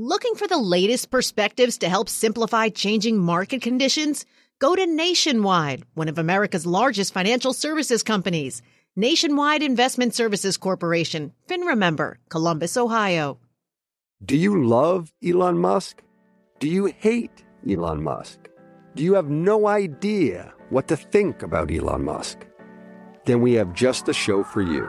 Looking for the latest perspectives to help simplify changing market conditions? Go to Nationwide, one of America's largest financial services companies. Nationwide Investment Services Corporation, FINRA member, Columbus, Ohio. Do you love Elon Musk? Do you hate Elon Musk? Do you have no idea what to think about Elon Musk? Then we have just the show for you.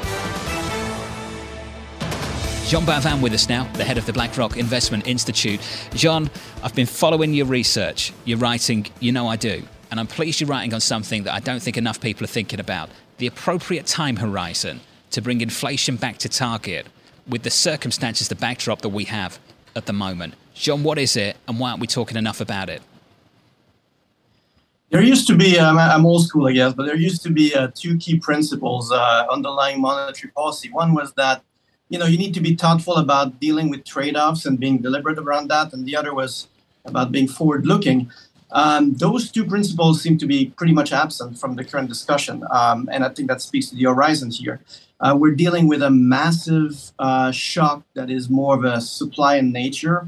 Jean Boivin with us now, the head of the BlackRock Investment Institute. Jean, I've been following your research, your writing, you know I do, and I'm pleased you're writing on something that I don't think enough people are thinking about the appropriate time horizon to bring inflation back to target with the circumstances, the backdrop that we have at the moment. Jean, what is it, and why aren't we talking enough about it? There used to be, um, I'm old school, I guess, but there used to be uh, two key principles uh, underlying monetary policy. One was that you know you need to be thoughtful about dealing with trade-offs and being deliberate around that and the other was about being forward-looking. Um, those two principles seem to be pretty much absent from the current discussion um, and i think that speaks to the horizons here. Uh, we're dealing with a massive uh, shock that is more of a supply in nature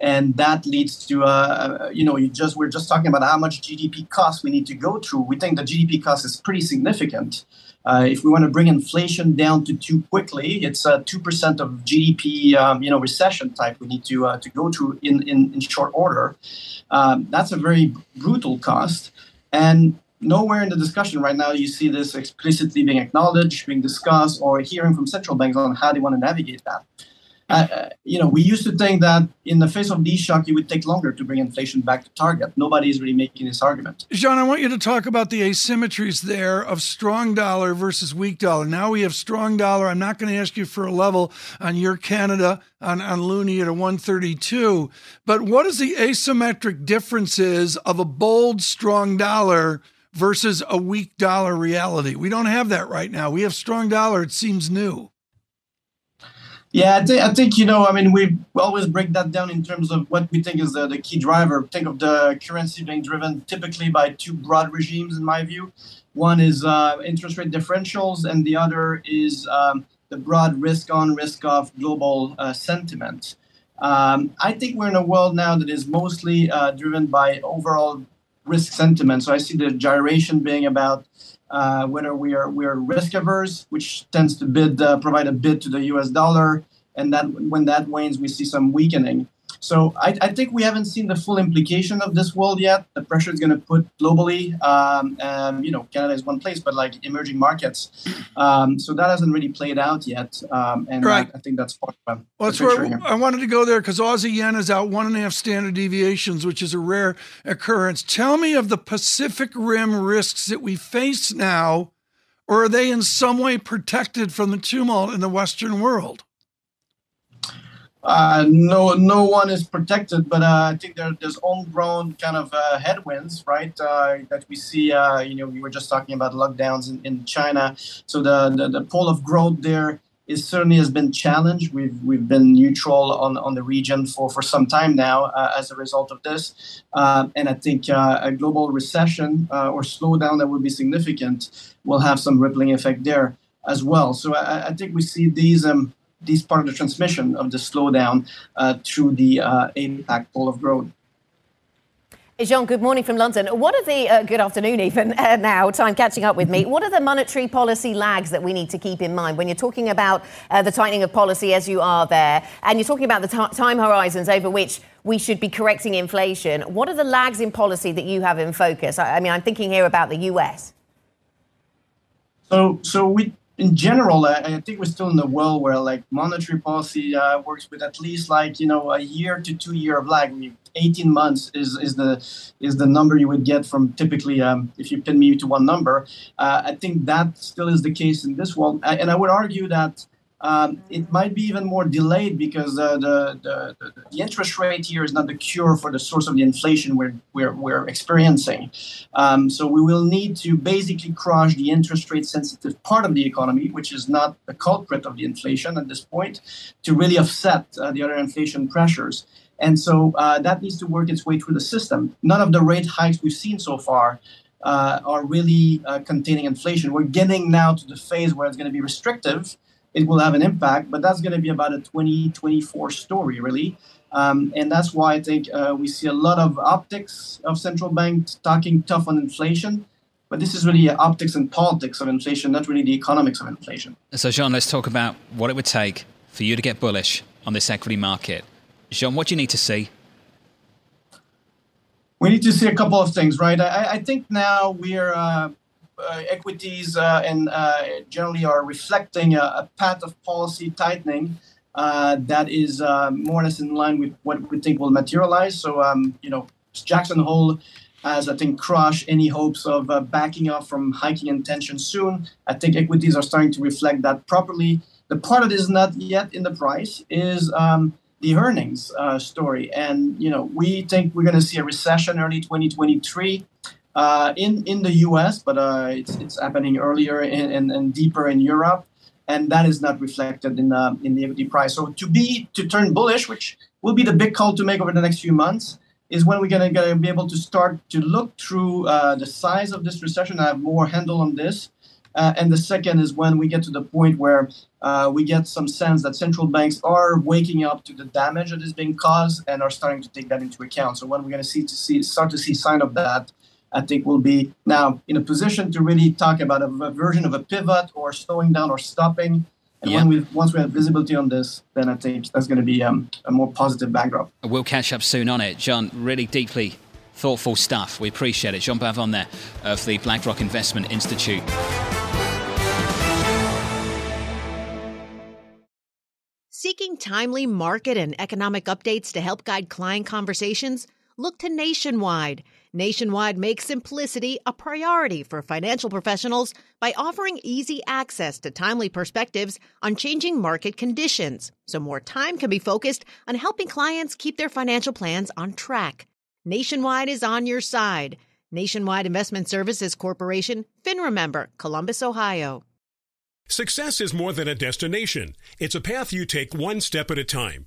and that leads to uh, you know you just we're just talking about how much gdp cost we need to go through. We think the gdp cost is pretty significant uh, if we want to bring inflation down to two quickly, it's a two percent of GDP, um, you know, recession type we need to uh, to go through in in, in short order. Um, that's a very brutal cost, and nowhere in the discussion right now you see this explicitly being acknowledged, being discussed, or hearing from central banks on how they want to navigate that. Uh, you know, we used to think that in the face of these shock, it would take longer to bring inflation back to target. Nobody is really making this argument. Jean, I want you to talk about the asymmetries there of strong dollar versus weak dollar. Now we have strong dollar. I'm not going to ask you for a level on your Canada on, on Loonie at a 132, but what is the asymmetric differences of a bold, strong dollar versus a weak dollar reality? We don't have that right now. We have strong dollar. It seems new. Yeah, I think, I think you know, I mean, we always break that down in terms of what we think is the, the key driver. Think of the currency being driven typically by two broad regimes, in my view. One is uh, interest rate differentials, and the other is um, the broad risk on, risk off global uh, sentiment. Um, I think we're in a world now that is mostly uh, driven by overall risk sentiment. So I see the gyration being about uh, whether we are we are risk averse, which tends to bid uh, provide a bid to the U.S. dollar, and that when that wanes, we see some weakening. So I, I, think we haven't seen the full implication of this world yet. The pressure is going to put globally. Um, and, you know, Canada is one place, but like emerging markets. Um, so that hasn't really played out yet. Um, and right. I, I, think that's part of well, that's where I wanted to go there because Aussie yen is out one and a half standard deviations, which is a rare occurrence. Tell me of the Pacific Rim risks that we face now, or are they in some way protected from the tumult in the Western world? Uh, no no one is protected, but uh, I think there, there's homegrown kind of uh, headwinds, right? Uh, that we see. Uh, you know, we were just talking about lockdowns in, in China, so the, the the pull of growth there is certainly has been challenged. We've we've been neutral on, on the region for, for some time now as a result of this, and I think a global recession or slowdown that would be significant will have some rippling effect there as well. So I, I think we see these. Um, this part of the transmission of the slowdown uh, through the uh, APAC pole of growth. Jean, good morning from London. What are the, uh, good afternoon even uh, now, time catching up with me. What are the monetary policy lags that we need to keep in mind when you're talking about uh, the tightening of policy as you are there, and you're talking about the t- time horizons over which we should be correcting inflation. What are the lags in policy that you have in focus? I, I mean, I'm thinking here about the US. So, so we in general, I, I, think we're still in the world where like monetary policy uh, works with at least like you know a year to two year of lag. I mean, 18 months is is the is the number you would get from typically um, if you pin me to one number. Uh, I think that still is the case in this world, and I would argue that um, it might be even more delayed because uh, the, the, the, interest rate here is not the cure for the source of the inflation we're, we're, we're experiencing. Um, so we will need to basically crush the interest rate sensitive part of the economy, which is not the culprit of the inflation at this point, to really offset uh, the other inflation pressures. And so uh, that needs to work its way through the system. None of the rate hikes we've seen so far uh, are really uh, containing inflation. We're getting now to the phase where it's going to be restrictive it will have an impact, but that's going to be about a 2024 story, really. Um, and that's why I think uh, we see a lot of optics of central banks talking tough on inflation. But this is really optics and politics of inflation, not really the economics of inflation. So, Jean, let's talk about what it would take for you to get bullish on this equity market. Jean, what do you need to see? We need to see a couple of things, right? I, I think now we're uh, uh, equities uh, and uh, generally are reflecting a, a, path of policy tightening that is more or less in line with what we think will materialize. So, um, you know, Jackson Hole has, I think, crushed any hopes of uh, backing off from hiking intention soon. I think equities are starting to reflect that properly. The part that is not yet in the price is um, the earnings uh, story. And, you know, we think we're going to see a recession early 2023 uh, in in the U.S., but uh, it's it's happening earlier and, and, deeper in Europe, and that is not reflected in uh, in the equity price. So to be to turn bullish, which will be the big call to make over the next few months, is when we're gonna, gonna be able to start to look through uh, the size of this recession, I have more handle on this. Uh, and the second is when we get to the point where uh, we get some sense that central banks are waking up to the damage that is being caused and are starting to take that into account. So when we're going to see to see start to see sign of that, I think we'll be now in a position to really talk about a, a version of a pivot or slowing down or stopping. And when we once we have visibility on this, then I think that's going to be um, a more positive backdrop. We'll catch up soon on it, John. Really deeply thoughtful stuff. We appreciate it. John Boivin there of the BlackRock Investment Institute. Seeking timely market and economic updates to help guide client conversations? Look to Nationwide. Nationwide makes simplicity a priority for financial professionals by offering easy access to timely perspectives on changing market conditions, so more time can be focused on helping clients keep their financial plans on track. Nationwide is on your side. Nationwide Investment Services Corporation, FINRA member, Columbus, Ohio. Success is more than a destination. It's a path you take one step at a time.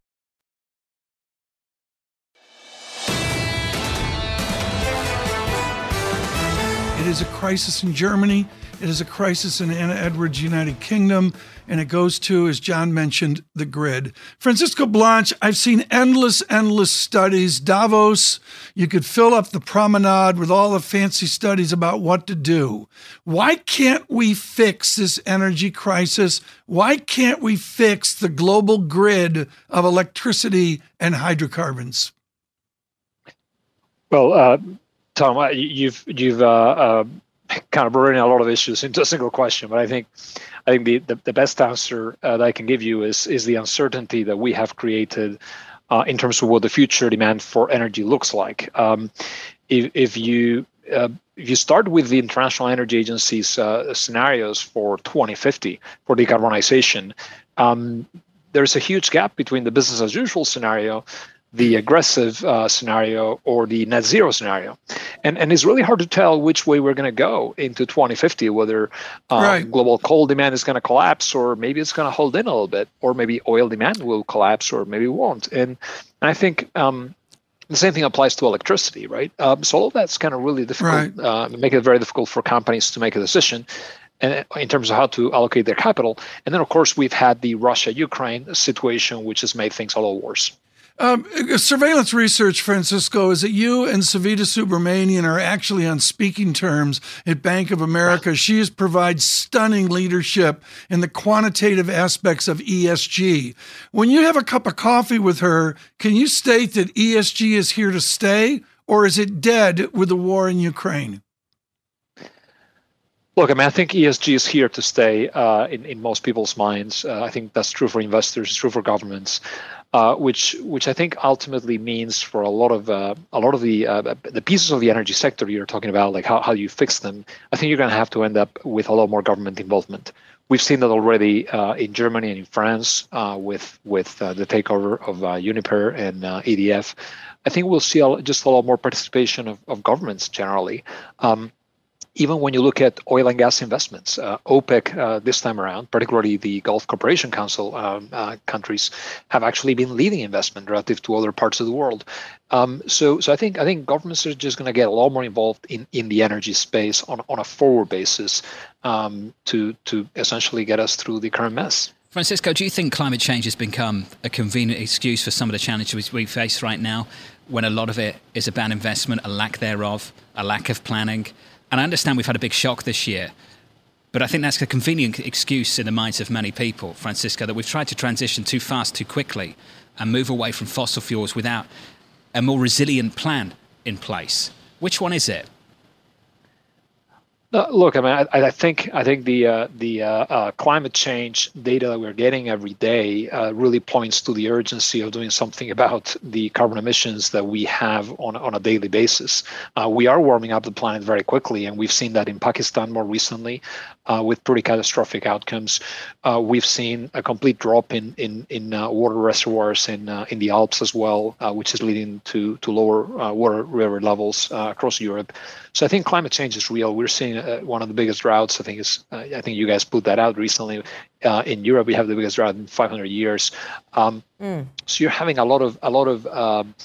It is a crisis in Germany. It is a crisis in Anna Edwards' United Kingdom. And it goes to, as John mentioned, the grid. Francisco Blanch, I've seen endless, endless studies. Davos, you could fill up the promenade with all the fancy studies about what to do. Why can't we fix this energy crisis? Why can't we fix the global grid of electricity and hydrocarbons? Well, uh, Tom, you've you've uh, uh, kind of brought in a lot of issues into a single question, but I think I think the the, the best answer uh, that I can give you is is the uncertainty that we have created uh, in terms of what the future demand for energy looks like. Um, if if you uh, if you start with the International Energy Agency's uh, scenarios for 2050 for decarbonization, um, there's a huge gap between the business as usual scenario the aggressive uh, scenario or the net zero scenario. And, and it's really hard to tell which way we're going to go into 2050, whether uh, right. global coal demand is going to collapse or maybe it's going to hold in a little bit, or maybe oil demand will collapse or maybe won't. And, and I think um, the same thing applies to electricity, right? Um, so all of that's kind of really difficult, right. uh, make it very difficult for companies to make a decision and in terms of how to allocate their capital. And then, of course, we've had the Russia-Ukraine situation, which has made things a little worse. Um, surveillance research, Francisco, is that you and Savita Subramanian are actually on speaking terms at Bank of America. She has provided stunning leadership in the quantitative aspects of ESG. When you have a cup of coffee with her, can you state that ESG is here to stay, or is it dead with the war in Ukraine? Look, I mean, I think ESG is here to stay uh, in, in most people's minds. Uh, I think that's true for investors, it's true for governments uh, which which I think ultimately means for a lot of uh, a lot of the uh, the pieces of the energy sector you're talking about, like how, how you fix them. I think you're going to have to end up with a lot more government involvement. We've seen that already uh, in Germany and in France uh, with with uh, the takeover of Uniper and EDF. I think we'll see just a lot more participation of, of governments generally. Um, even when you look at oil and gas investments, uh, OPEC uh, this time around, particularly the Gulf Cooperation Council um, uh, countries, have actually been leading investment relative to other parts of the world. Um, so, so I think I think governments are just going to get a lot more involved in, in the energy space on, on a forward basis um, to to essentially get us through the current mess. Francisco, do you think climate change has become a convenient excuse for some of the challenges we face right now, when a lot of it is about investment, a lack thereof, a lack of planning? And I understand we've had a big shock this year, but I think that's a convenient excuse in the minds of many people, Francisco, that we've tried to transition too fast, too quickly, and move away from fossil fuels without a more resilient plan in place. Which one is it? Look, I mean, I, I, think I think the uh, the uh, uh, climate change data that we're getting every day uh, really points to the urgency of doing something about the carbon emissions that we have on on a daily basis. Uh, we are warming up the planet very quickly, and we've seen that in Pakistan more recently, with pretty catastrophic outcomes. we've seen a complete drop in in in water reservoirs in in the Alps as well, which is leading to to lower water river levels across Europe. So I think climate change is real. We're seeing uh, one of the biggest droughts. I think is uh, I think you guys put that out recently. Uh, in Europe, we have the biggest drought in 500 years. Um, mm. So you're having a lot of a lot of um,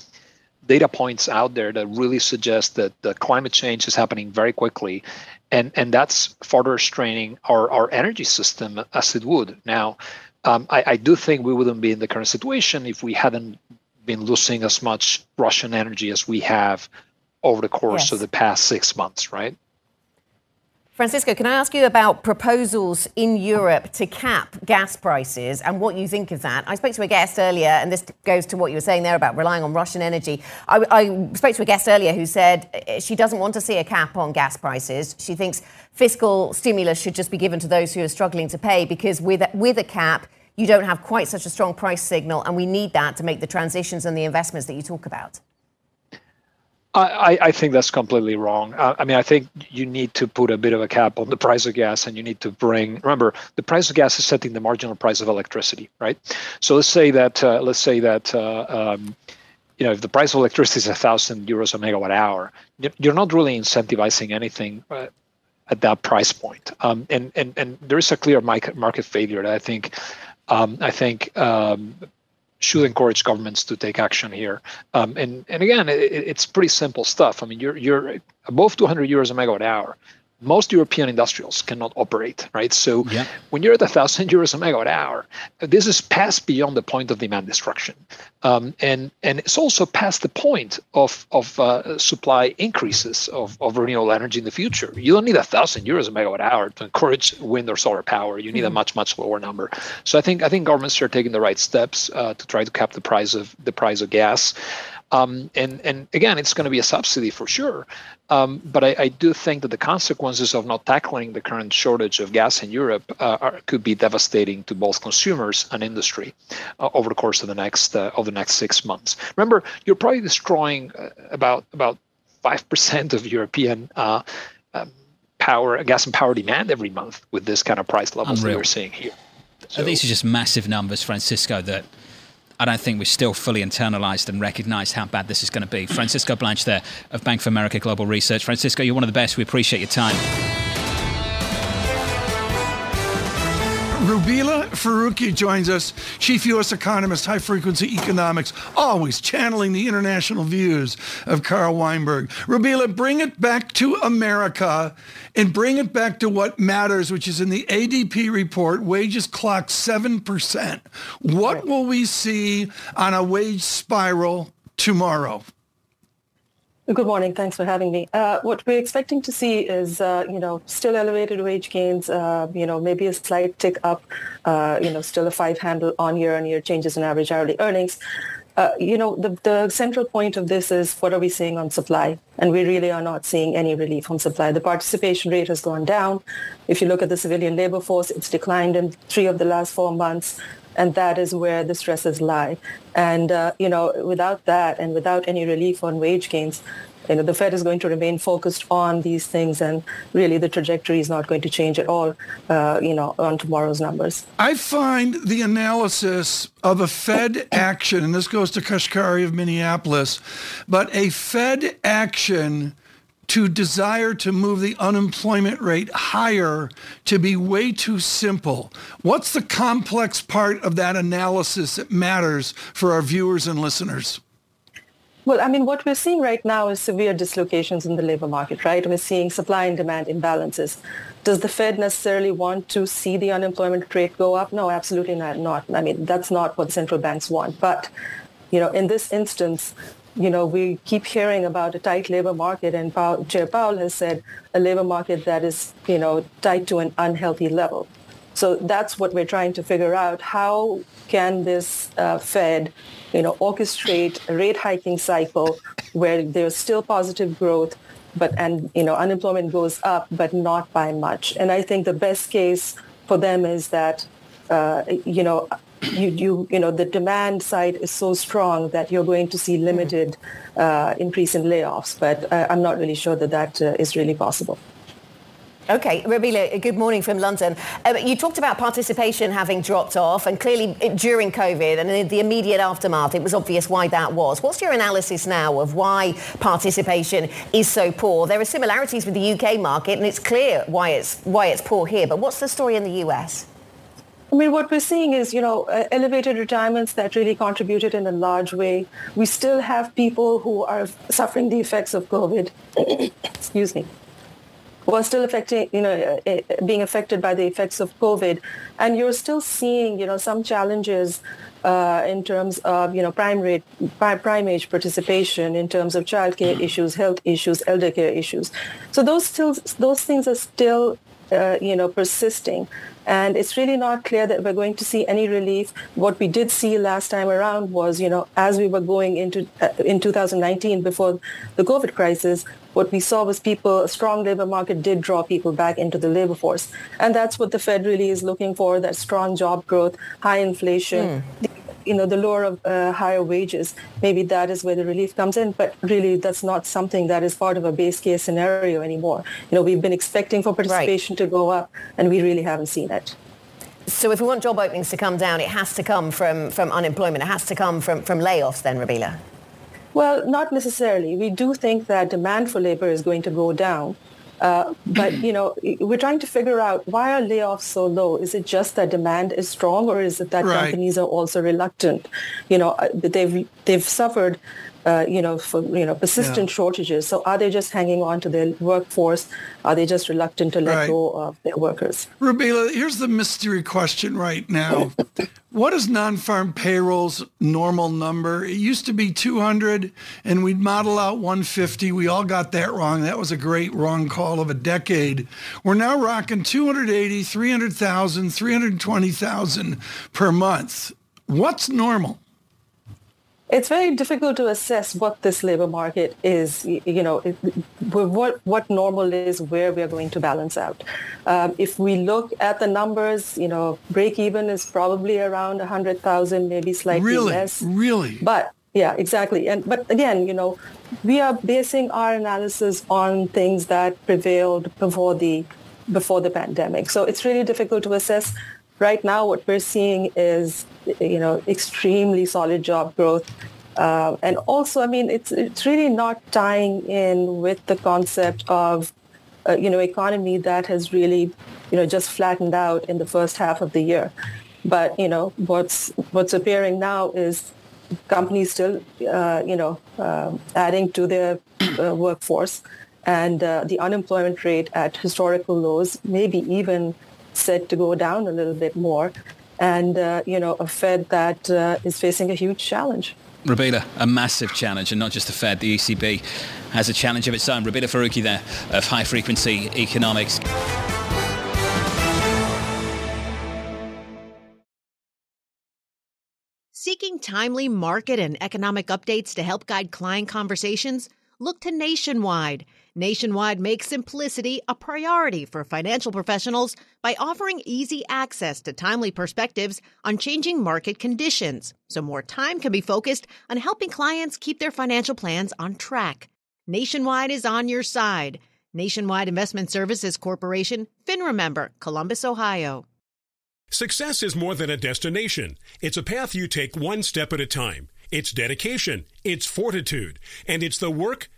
data points out there that really suggest that the climate change is happening very quickly, and and that's further straining our our energy system as it would now. Um, I, I do think we wouldn't be in the current situation if we hadn't been losing as much Russian energy as we have over the course yes. of the past six months, right? Francisco, can I ask you about proposals in Europe to cap gas prices and what you think of that? I spoke to a guest earlier, and this goes to what you were saying there about relying on Russian energy. I, I, spoke to a guest earlier who said eh, she doesn't want to see a cap on gas prices. She thinks fiscal stimulus should just be given to those who are struggling to pay because with, with a cap, you don't have quite such a strong price signal, and we need that to make the transitions and the investments that you talk about. I, I think that's completely wrong. Uh, I mean, I think you need to put a bit of a cap on the price of gas, and you need to bring. Remember, the price of gas is setting the marginal price of electricity, right? So let's say that uh, let's say that uh, um, you know if the price of electricity is a thousand euros a megawatt hour, you're not really incentivizing anything uh, at that price point. Um, and and and there is a clear market failure that I think. Um, I think um, should encourage governments to take action here. Um, and and again, it, it's pretty simple stuff. I mean, you're you're above 200 euros a megawatt hour most European industrials cannot operate, right? So yeah. when you're at a thousand euros a megawatt hour, this is past beyond the point of demand destruction, um, and and it's also past the point of of uh, supply increases of, of renewable energy in the future. You don't need a thousand euros a megawatt hour to encourage wind or solar power. You need mm-hmm. a much much lower number. So I think I think governments are taking the right steps uh, to try to cap the price of the price of gas. Um, and and again, it's going to be a subsidy for sure. Um, but I, I, do think that the consequences of not tackling the current shortage of gas in Europe uh, are, could be devastating to both consumers and industry uh, over the course of the next uh, of the next six months. Remember, you're probably destroying uh, about about five percent of European uh, um, power, gas and power demand every month with this kind of price levels Unreal. that we're seeing here. So, These are just massive numbers, Francisco. That I don't think we've still fully internalized and recognized how bad this is going to be. Francisco Blanch there of Bank of America Global Research. Francisco, you're one of the best. We appreciate your time. Rubeela Farooqi joins us, chief U.S. economist, high frequency economics, always channeling the international views of Carl Weinberg. Rubeela, bring it back to America and bring it back to what matters, which is in the ADP report, wages clocked 7%. What will we see on a wage spiral tomorrow? Good morning. Thanks for having me. Uh, what we're expecting to see is, uh, you know, still elevated wage gains, uh, you know, maybe a slight tick up, uh, you know, still a five handle on year-on-year changes in average hourly earnings. Uh, you know, the, the central point of this is what are we seeing on supply? And we really are not seeing any relief on supply. The participation rate has gone down. If you look at the civilian labor force, it's declined in three of the last four months and that is where the stresses lie. And uh, you know, without that, and without any relief on wage gains, you know, the Fed is going to remain focused on these things, and really the trajectory is not going to change at all, uh, you know, on tomorrow's numbers. I find the analysis of a Fed action, and this goes to Kashkari of Minneapolis, but a Fed action to desire to move the unemployment rate higher to be way too simple. What's the complex part of that analysis that matters for our viewers and listeners? Well, I mean, what we're seeing right now is severe dislocations in the labor market, right? We're seeing supply and demand imbalances. Does the Fed necessarily want to see the unemployment rate go up? No, absolutely not. I mean, that's not what central banks want. But, you know, in this instance, you know, we keep hearing about a tight labor market, and Powell, Chair Powell has said a labor market that is, you know, tight to an unhealthy level. So that's what we're trying to figure out. How can this uh, Fed, you know, orchestrate a rate hiking cycle where there's still positive growth, but and you know, unemployment goes up, but not by much. And I think the best case for them is that, uh, you know, you, you, you know, the demand side is so strong that you're going to see limited uh, increase in layoffs. But uh, I'm not really sure that that uh, is really possible. Okay, Rubeela, good morning from London. Uh, you talked about participation having dropped off, and clearly during COVID and in the immediate aftermath, it was obvious why that was. What's your analysis now of why participation is so poor? There are similarities with the UK market, and it's clear why it's why it's poor here. But what's the story in the US? I mean, what we're seeing is, you know, uh, elevated retirements that really contributed in a large way. We still have people who are suffering the effects of COVID. Excuse me. Who are still affecting, you know, uh, uh, being affected by the effects of COVID, and you're still seeing, you know, some challenges uh, in terms of, you know, prime rate, prime age participation, in terms of childcare issues, health issues, elder care issues. So those still, those things are still uh, you know, persisting. And it's really not clear that we're going to see any relief. What we did see last time around was, you know, as we were going into uh, in 2019 before the COVID crisis, what we saw was people, a strong labor market did draw people back into the labor force. And that's what the Fed really is looking for, that strong job growth, high inflation, mm you know, the lure of uh, higher wages, maybe that is where the relief comes in. But really, that's not something that is part of a base case scenario anymore. You know, we've been expecting for participation right. to go up, and we really haven't seen it. So if we want job openings to come down, it has to come from, from unemployment. It has to come from, from layoffs then, Rubeela? Well, not necessarily. We do think that demand for labor is going to go down. Uh, but you know, we're trying to figure out why are layoffs so low? Is it just that demand is strong, or is it that right. companies are also reluctant? You know, uh, they've they've suffered uh, you know, for you know, persistent yeah. shortages. So are they just hanging on to their workforce? Are they just reluctant to let right. go of their workers? Rubeela, here's the mystery question right now. what is non-farm payrolls normal number? It used to be 200 and we'd model out 150. We all got that wrong. That was a great wrong call of a decade. We're now rocking 280, 300,000, 320,000 per month. What's normal? It's very difficult to assess what this labor market is, you know, what, what normal is, where we're going to balance out. Um, if we look at the numbers, you know, break even is probably around 100,000, maybe slightly really? less. Really? But Yeah, exactly. And but again, you know, we are basing our analysis on things that prevailed before the before the pandemic. So it's really difficult to assess. Right now, what we're seeing is, you know, extremely solid job growth. Uh, and also, I mean, it's it's really not tying in with the concept of, uh, you know, economy that has really, you know, just flattened out in the first half of the year. But you know, what's what's appearing now is companies still, uh, you know, uh, adding to their uh, workforce, and uh, the unemployment rate at historical lows, maybe even set to go down a little bit more, and uh, you know, a Fed that uh, is facing a huge challenge. Rubeela, a massive challenge, and not just the Fed, the ECB has a challenge of its own. Rubeela Farooqi there of High Frequency Economics. Seeking timely market and economic updates to help guide client conversations? Look to Nationwide. Nationwide makes simplicity a priority for financial professionals by offering easy access to timely perspectives on changing market conditions, so more time can be focused on helping clients keep their financial plans on track. Nationwide is on your side. Nationwide Investment Services Corporation, FINRA member, Columbus, Ohio. Success is more than a destination. It's a path you take one step at a time. It's dedication, it's fortitude, and it's the work,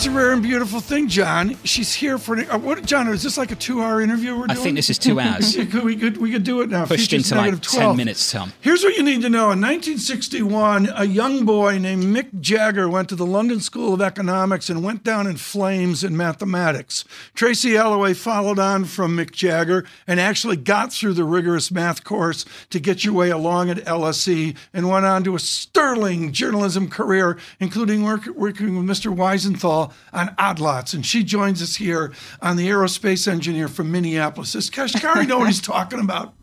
It's a rare and beautiful thing, John. She's here for uh, what? John, is this like a two-hour interview we're I doing? think this is two hours. we, could, we could we could do it now. Pushed into like negative 10 minutes, Tom. Here's what you need to know. In 1961, a young boy named Mick Jagger went to the London School of Economics and went down in flames in mathematics. Tracy Alloway followed on from Mick Jagger and actually got through the rigorous math course to get your way along at LSE and went on to a sterling journalism career, including work, working with Mr. Weisenthal on Odd Lots. And she joins us here on the aerospace engineer from Minneapolis. Does Kashkari know what he's talking about?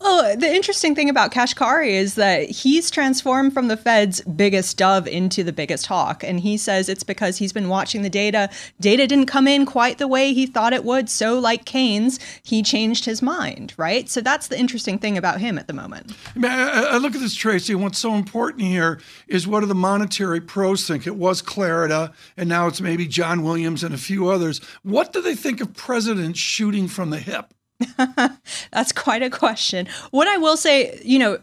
Well, the interesting thing about Kashkari is that he's transformed from the Fed's biggest dove into the biggest hawk. And he says it's because he's been watching the data. Data didn't come in quite the way he thought it would. So, like Keynes, he changed his mind, right? So, that's the interesting thing about him at the moment. I, mean, I, I look at this, Tracy, what's so important here is what do the monetary pros think? It was Clarida, and now it's maybe John Williams and a few others. What do they think of presidents shooting from the hip? That's quite a question. What I will say, you know,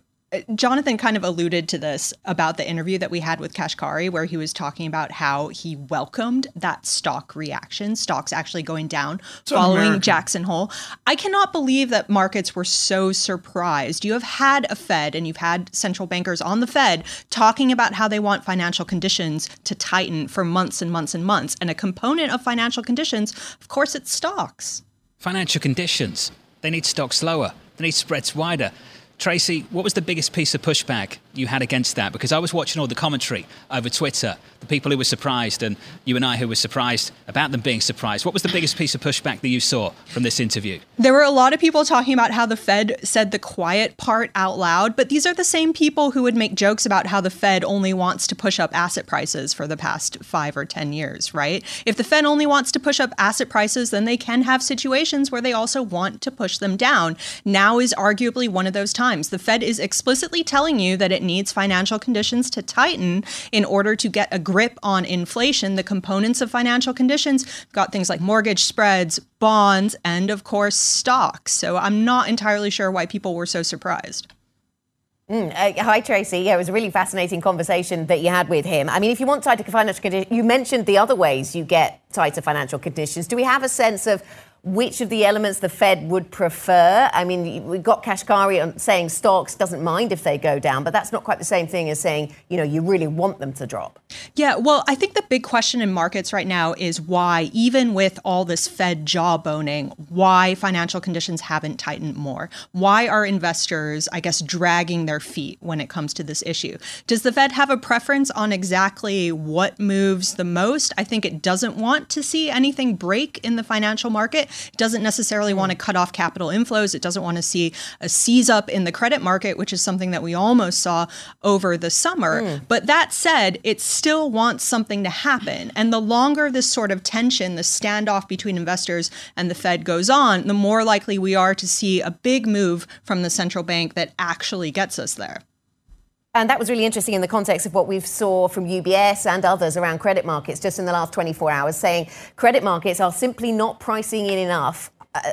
Jonathan kind of alluded to this about the interview that we had with Kashkari, where he was talking about how he welcomed that stock reaction, stocks actually going down It's following American. Jackson Hole. I cannot believe that markets were so surprised. You have had a Fed and you've had central bankers on the Fed talking about how they want financial conditions to tighten for months and months and months. And a component of financial conditions, of course, it's stocks. Financial conditions. They need stocks lower. They need spreads wider. Tracy, what was the biggest piece of pushback you had against that? Because I was watching all the commentary over Twitter, the people who were surprised, and you and I who were surprised about them being surprised. What was the biggest piece of pushback that you saw from this interview? There were a lot of people talking about how the Fed said the quiet part out loud, but these are the same people who would make jokes about how the Fed only wants to push up asset prices for the past five or 10 years, right? If the Fed only wants to push up asset prices, then they can have situations where they also want to push them down. Now is arguably one of those times. The Fed is explicitly telling you that it needs financial conditions to tighten in order to get a grip on inflation. The components of financial conditions got things like mortgage spreads, bonds, and of course, stocks. So I'm not entirely sure why people were so surprised. Mm, uh, hi, Tracy. Yeah, it was a really fascinating conversation that you had with him. I mean, if you want tighter financial conditions, you mentioned the other ways you get tighter financial conditions. Do we have a sense of which of the elements the Fed would prefer. I mean, we've got Kashkari um, saying stocks doesn't mind if they go down, but that's not quite the same thing as saying, you know, you really want them to drop. Yeah, well, I think the big question in markets right now is why, even with all this Fed jawboning, why financial conditions haven't tightened more. Why are investors, I guess, dragging their feet when it comes to this issue? Does the Fed have a preference on exactly what moves the most? I think it doesn't want to see anything break in the financial market. It doesn't necessarily want to cut off capital inflows. It doesn't want to see a seize up in the credit market, which is something that we almost saw over the summer. Mm. But that said, it still wants something to happen. And the longer this sort of tension, the standoff between investors and the Fed goes on, the more likely we are to see a big move from the central bank that actually gets us there. And that was really interesting in the context of what we've saw from UBS and others around credit markets just in the last 24 hours, saying credit markets are simply not pricing in enough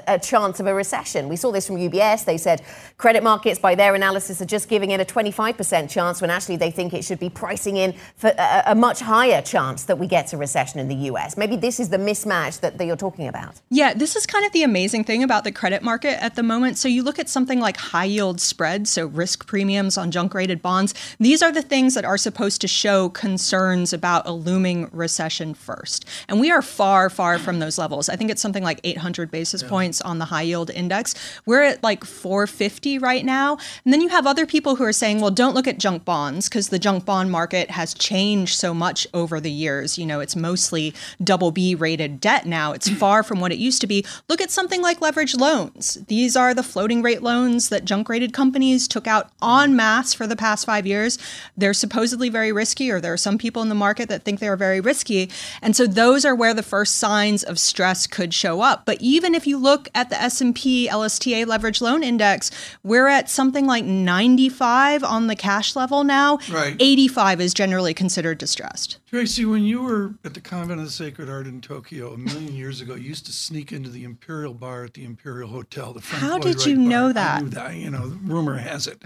a, chance of a recession. We saw this from UBS. They said credit markets, by their analysis, are just giving it a 25% chance when actually they think it should be pricing in for a, a much higher chance that we get a recession in the US. Maybe this is the mismatch that, that you're talking about. Yeah, this is kind of the amazing thing about the credit market at the moment. So you look at something like high yield spreads, so risk premiums on junk rated bonds. These are the things that are supposed to show concerns about a looming recession first. And we are far, far from those levels. I think it's something like 800 basis yeah. points on the high yield index. We're at like 450 right now. And then you have other people who are saying, well, don't look at junk bonds because the junk bond market has changed so much over the years. You know, it's mostly double B rated debt now. It's far from what it used to be. Look at something like leverage loans. These are the floating rate loans that junk rated companies took out en masse for the past five years. They're supposedly very risky, or there are some people in the market that think they're very risky. And so those are where the first signs of stress could show up. But even if you you look at the S&P LSTA leverage loan index, we're at something like 95 on the cash level now. Right. 85 is generally considered distressed. Tracy, when you were at the Convent of the Sacred Heart in Tokyo a million years ago, you used to sneak into the Imperial Bar at the Imperial Hotel. The Frank How Lloyd did Wright you bar. know that? I knew that. You know, rumor has it.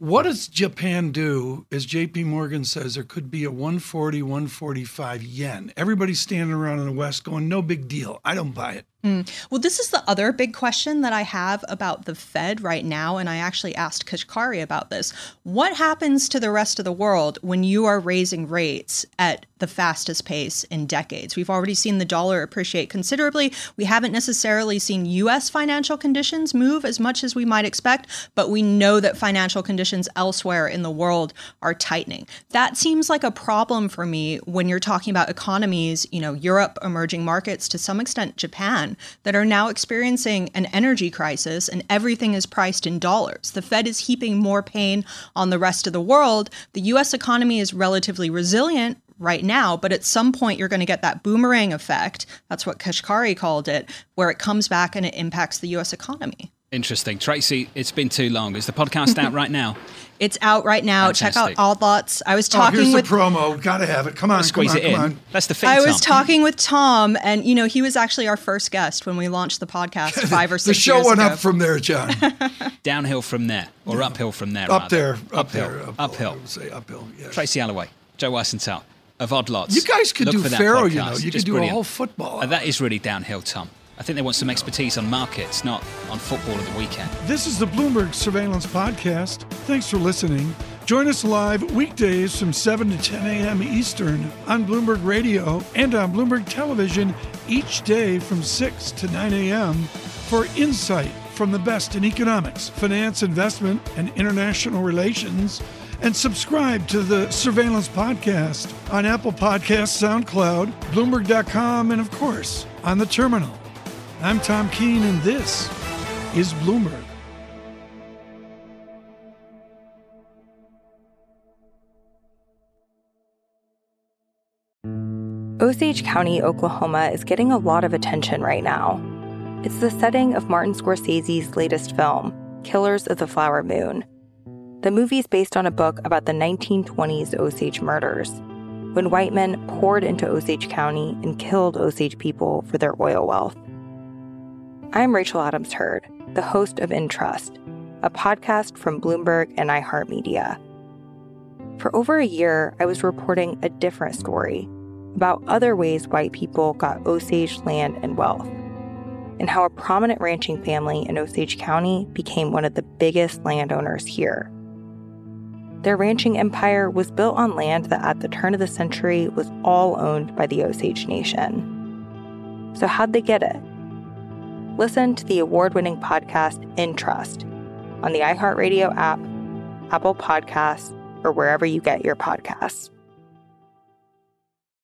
What does Japan do? As JP Morgan says, there could be a 140, 145 yen. Everybody's standing around in the West going, no big deal. I don't buy it. Mm. Well, this is the other big question that I have about the Fed right now. And I actually asked Kashkari about this. What happens to the rest of the world when you are raising rates at the fastest pace in decades? We've already seen the dollar appreciate considerably. We haven't necessarily seen US financial conditions move as much as we might expect, but we know that financial conditions elsewhere in the world are tightening. That seems like a problem for me when you're talking about economies, you know, Europe, emerging markets, to some extent, Japan that are now experiencing an energy crisis and everything is priced in dollars. The Fed is heaping more pain on the rest of the world. The US economy is relatively resilient right now, but at some point you're going to get that boomerang effect. That's what Kashkari called it, where it comes back and it impacts the US economy. Interesting. Tracy, it's been too long. Is the podcast out right now? It's out right now. Fantastic. Check out Odd Lots. I was Oh, talking here's with the promo. Got to have it. Come on, Let's squeeze come on, it come in. on. That's the thing. I was Tom. talking with Tom, and you know he was actually our first guest when we launched the podcast five or six. The show years went ago. up from there, John. Downhill from there, or uphill from there. Up rather. there, up uphill, there, uphill, uphill. I would say uphill. Yes. Tracy Alloway, Joe Weisenthal of Odd Lots. You guys could Look do for Pharaoh, you know. You could Just do a whole football. Uh, that is really downhill, Tom. I think they want some expertise on markets, not on football at the weekend. This is the Bloomberg Surveillance Podcast. Thanks for listening. Join us live weekdays from 7 to 10 a.m. Eastern on Bloomberg Radio and on Bloomberg Television each day from 6 to 9 a.m. for insight from the best in economics, finance, investment, and international relations. And subscribe to the Surveillance Podcast on Apple Podcasts, SoundCloud, Bloomberg.com, and of course, on the terminal. I'm Tom Keene, and this is Bloomberg. Osage County, Oklahoma is getting a lot of attention right now. It's the setting of Martin Scorsese's latest film, Killers of the Flower Moon. The movie is based on a book about the 1920s Osage murders, when white men poured into Osage County and killed Osage people for their oil wealth. I'm Rachel Adams Heard, the host of In Trust, a podcast from Bloomberg and iHeartMedia. For over a year, I was reporting a different story about other ways white people got Osage land and wealth, and how a prominent ranching family in Osage County became one of the biggest landowners here. Their ranching empire was built on land that at the turn of the century was all owned by the Osage Nation. So, how'd they get it? Listen to the award winning podcast In Trust on the iHeartRadio app, Apple Podcasts, or wherever you get your podcasts.